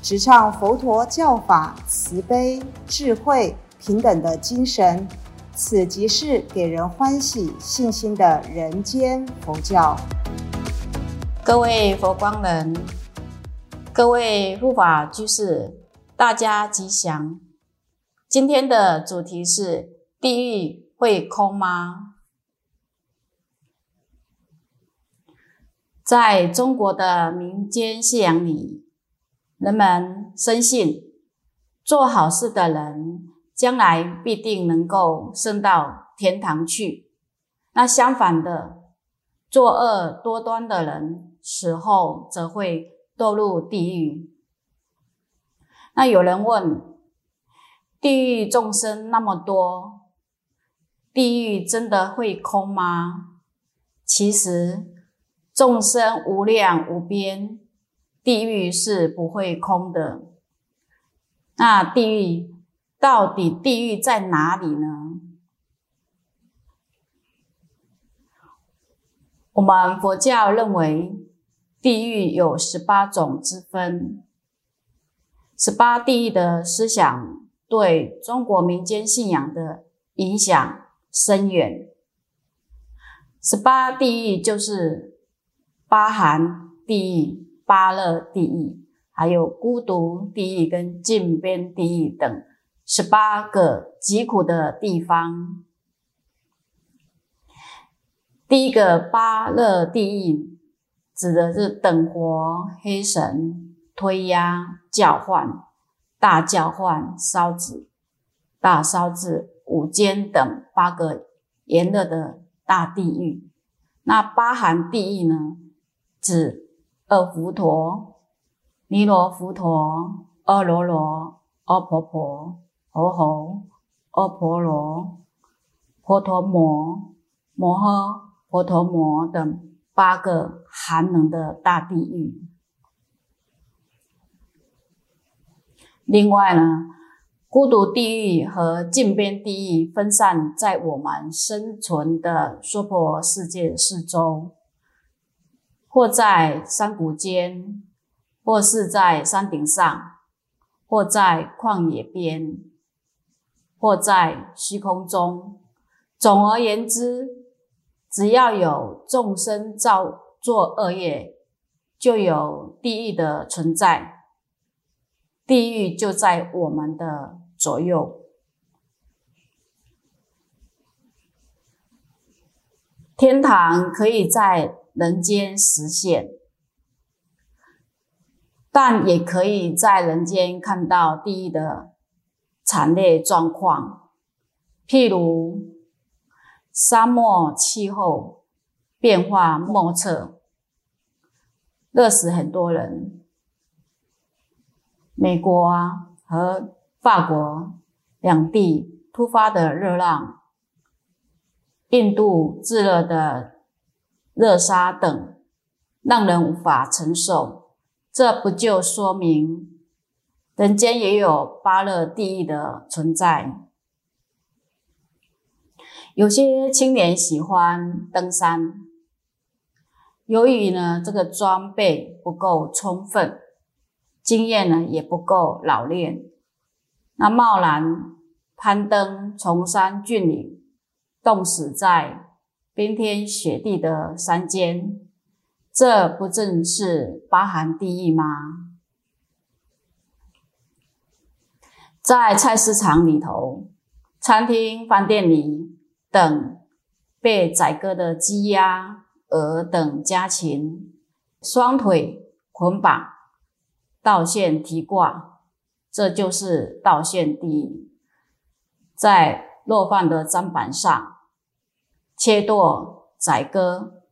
直唱佛陀教法慈悲、智慧、平等的精神。此即是给人欢喜、信心的人间佛教。各位佛光人，各位护法居士，大家吉祥。今天的主题是：地狱会空吗？在中国的民间信仰里，人们深信做好事的人。将来必定能够升到天堂去。那相反的，作恶多端的人死后则会堕入地狱。那有人问：地狱众生那么多，地狱真的会空吗？其实众生无量无边，地狱是不会空的。那地狱。到底地狱在哪里呢？我们佛教认为，地狱有十八种之分。十八地狱的思想对中国民间信仰的影响深远。十八地狱就是八寒地狱、八热地狱，还有孤独地狱跟禁边地狱等。十八个极苦的地方。第一个八热地狱，指的是等活、黑神、推压、叫唤、大叫唤、烧纸、大烧纸、五间等八个炎热的大地狱。那八寒地狱呢，指二佛陀、弥罗佛陀、阿罗罗、阿婆婆。佛吼、阿婆罗、婆陀摩、摩诃、婆陀摩等八个寒冷的大地狱。另外呢，孤独地狱和禁边地狱分散在我们生存的娑婆世界四周，或在山谷间，或是在山顶上，或在旷野边。或在虚空中。总而言之，只要有众生造作恶业，就有地狱的存在。地狱就在我们的左右。天堂可以在人间实现，但也可以在人间看到地狱的。惨烈状况，譬如沙漠气候变化莫测，热死很多人。美国啊和法国两地突发的热浪，印度炙热的热沙等，让人无法承受。这不就说明？人间也有八热地狱的存在。有些青年喜欢登山，由于呢这个装备不够充分，经验呢也不够老练，那贸然攀登崇山峻岭，冻死在冰天雪地的山间，这不正是八寒地狱吗？在菜市场里头、餐厅、饭店里等，被宰割的鸡、鸭、鹅等家禽，双腿捆绑，倒线提挂，这就是倒线地狱。在落饭的砧板上切剁、宰割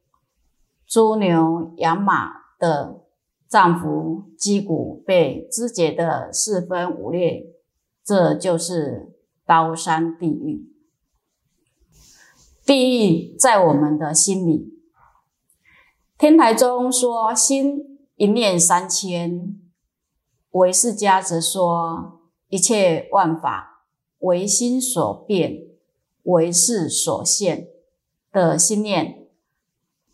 猪、牛、羊、马的脏腑、肌骨被肢解的四分五裂，这就是刀山地狱。地狱在我们的心里。天台中说心一念三千，唯识家则说一切万法唯心所变，唯识所现的心念，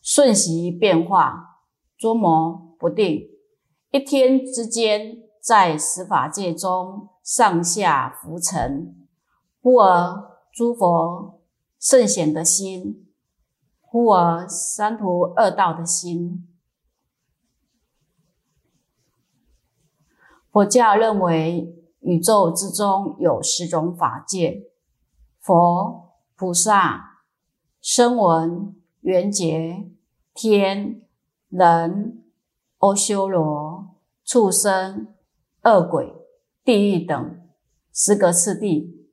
瞬息变化，捉摸不定，一天之间在十法界中上下浮沉，忽而诸佛。圣贤的心，忽而三途二道的心。佛教认为宇宙之中有十种法界：佛、菩萨、声闻、缘觉、天、人、阿修罗、畜生、恶鬼、地狱等十个次第。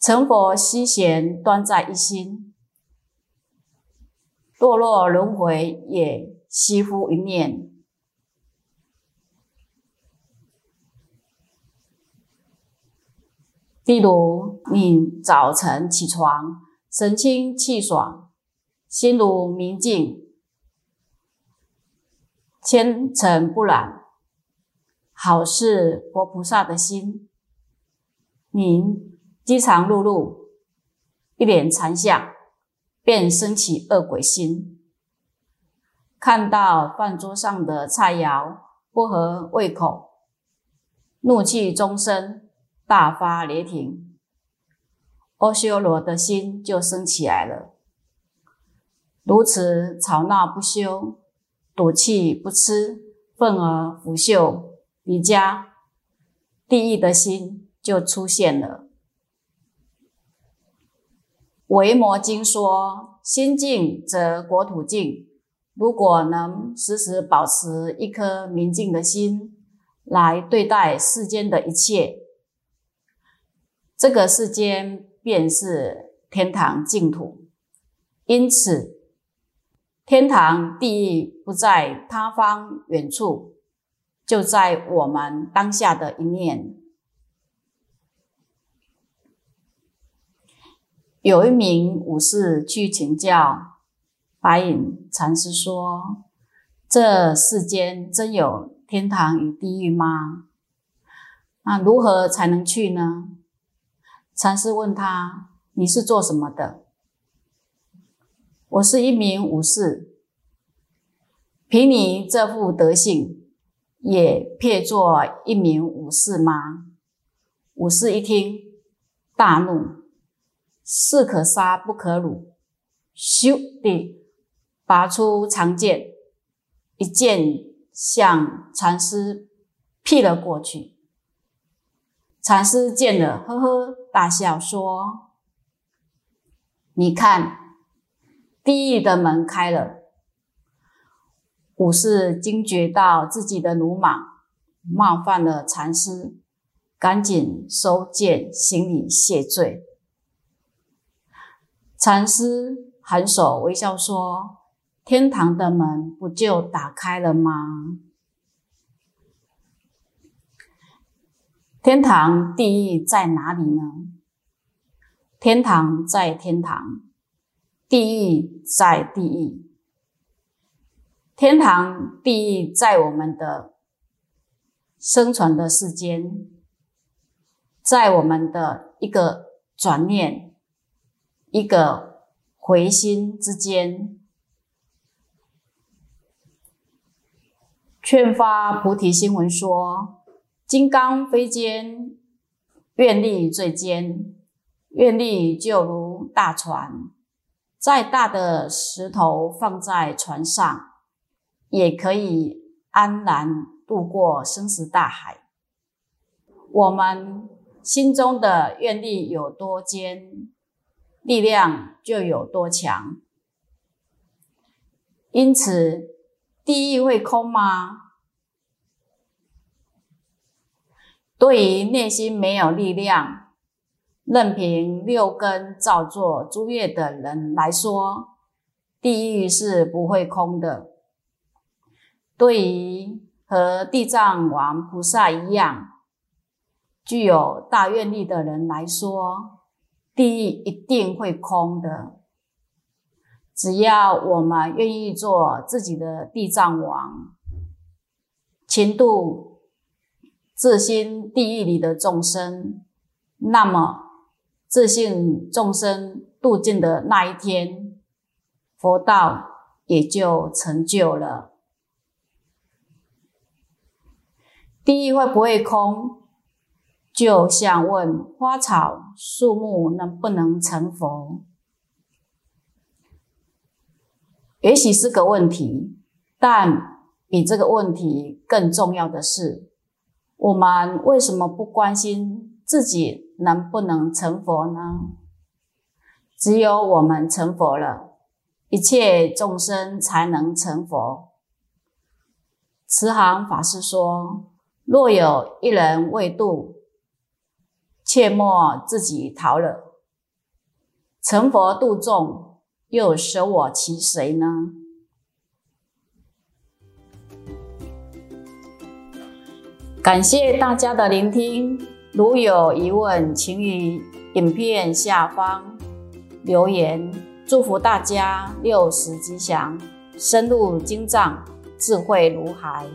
成佛西贤端在一心，堕落轮回也悉乎一念。例如，你早晨起床，神清气爽，心如明镜，千尘不染，好似佛菩萨的心。您。饥肠辘辘，一脸馋相，便生起恶鬼心。看到饭桌上的菜肴不合胃口，怒气中生，大发雷霆。阿修罗的心就升起来了。如此吵闹不休，赌气不吃，愤而腐朽离家，地狱的心就出现了。维摩经说：“心静则国土静。如果能时时保持一颗明净的心来对待世间的一切，这个世间便是天堂净土。因此，天堂、地狱不在他方远处，就在我们当下的一念。”有一名武士去请教白隐禅师说：“这世间真有天堂与地狱吗？那如何才能去呢？”禅师问他：“你是做什么的？”“我是一名武士。”“凭你这副德性，也配做一名武士吗？”武士一听，大怒。士可杀不可辱，咻地拔出长剑，一剑向禅师劈了过去。禅师见了，呵呵大笑说：“你看，地狱的门开了。”武士惊觉到自己的鲁莽，冒犯了禅师，赶紧收剑行礼谢罪。禅师颔首微笑说：“天堂的门不就打开了吗？天堂、地狱在哪里呢？天堂在天堂，地狱在地狱。天堂、地狱在我们的生存的世间，在我们的一个转念。”一个回心之间，劝发菩提心文说：“金刚非坚，愿力最坚。愿力就如大船，再大的石头放在船上，也可以安然渡过生死大海。我们心中的愿力有多坚？”力量就有多强，因此地狱会空吗？对于内心没有力量、任凭六根造作诸业的人来说，地狱是不会空的。对于和地藏王菩萨一样具有大愿力的人来说，地狱一定会空的。只要我们愿意做自己的地藏王，勤度自心地狱里的众生，那么自信众生度尽的那一天，佛道也就成就了。地狱会不会空？就像问花草树木能不能成佛？也许是个问题，但比这个问题更重要的是，我们为什么不关心自己能不能成佛呢？只有我们成佛了，一切众生才能成佛。慈航法师说：“若有一人未度，切莫自己逃了。成佛度众。”又舍我其谁呢？感谢大家的聆听。如有疑问，请于影片下方留言。祝福大家六时吉祥，深入经藏，智慧如海。